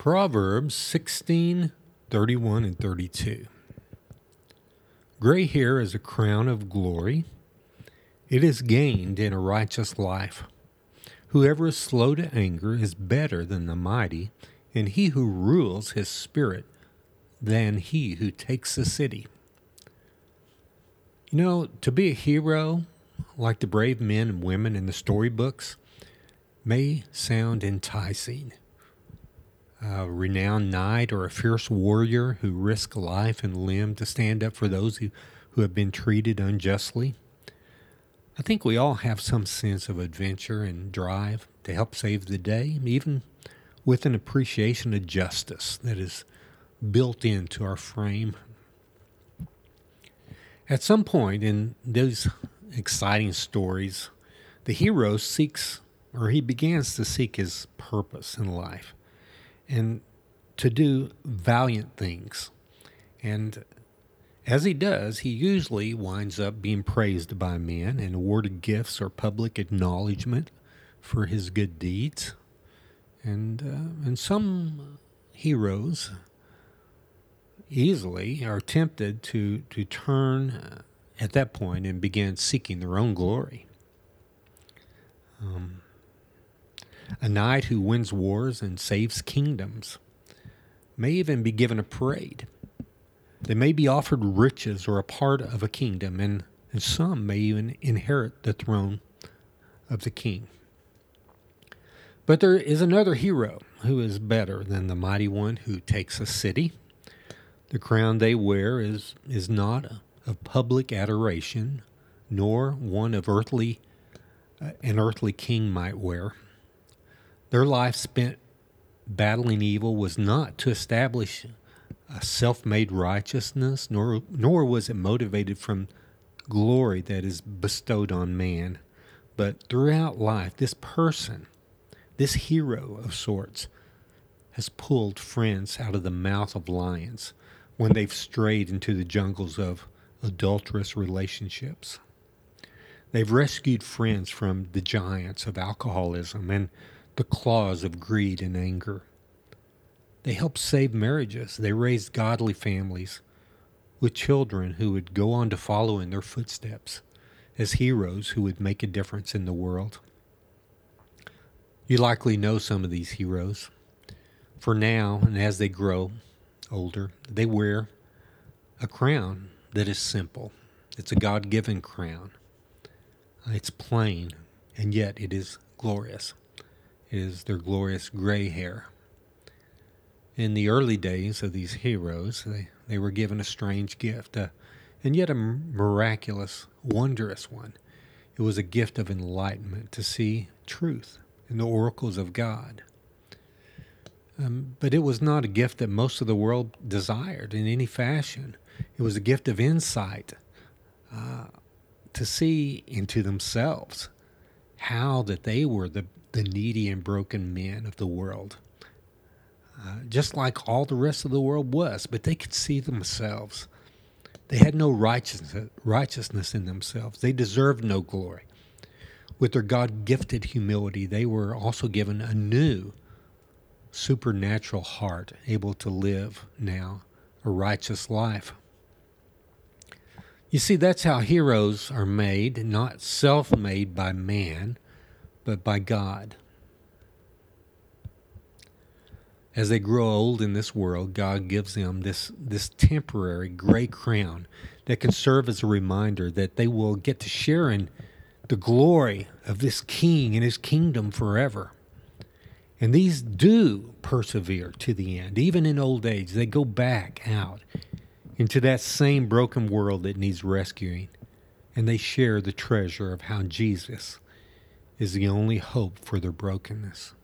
Proverbs 16 31 and 32. Gray hair is a crown of glory. It is gained in a righteous life. Whoever is slow to anger is better than the mighty, and he who rules his spirit than he who takes a city. You know, to be a hero, like the brave men and women in the storybooks, may sound enticing a renowned knight or a fierce warrior who risk life and limb to stand up for those who, who have been treated unjustly. I think we all have some sense of adventure and drive to help save the day, even with an appreciation of justice that is built into our frame. At some point in those exciting stories, the hero seeks, or he begins to seek his purpose in life and to do valiant things. And as he does, he usually winds up being praised by men and awarded gifts or public acknowledgement for his good deeds. And, uh, and some heroes easily are tempted to, to turn uh, at that point and begin seeking their own glory. Um, a knight who wins wars and saves kingdoms may even be given a parade. They may be offered riches or a part of a kingdom, and, and some may even inherit the throne of the king. But there is another hero who is better than the mighty one who takes a city. The crown they wear is, is not of public adoration, nor one of earthly uh, an earthly king might wear. Their life spent battling evil was not to establish a self made righteousness, nor, nor was it motivated from glory that is bestowed on man. But throughout life, this person, this hero of sorts, has pulled friends out of the mouth of lions when they've strayed into the jungles of adulterous relationships. They've rescued friends from the giants of alcoholism and the claws of greed and anger. They helped save marriages. They raised godly families with children who would go on to follow in their footsteps as heroes who would make a difference in the world. You likely know some of these heroes. For now, and as they grow older, they wear a crown that is simple. It's a God given crown. It's plain, and yet it is glorious is their glorious gray hair. In the early days of these heroes, they, they were given a strange gift, and yet a miraculous, wondrous one. It was a gift of enlightenment to see truth in the oracles of God. Um, but it was not a gift that most of the world desired in any fashion. It was a gift of insight uh, to see into themselves how that they were the the needy and broken men of the world. Uh, just like all the rest of the world was, but they could see themselves. They had no righteousness, righteousness in themselves. They deserved no glory. With their God gifted humility, they were also given a new supernatural heart, able to live now a righteous life. You see, that's how heroes are made, not self made by man but by God. As they grow old in this world, God gives them this, this temporary gray crown that can serve as a reminder that they will get to share in the glory of this king and his kingdom forever. And these do persevere to the end. Even in old age, they go back out into that same broken world that needs rescuing, and they share the treasure of how Jesus is the only hope for their brokenness.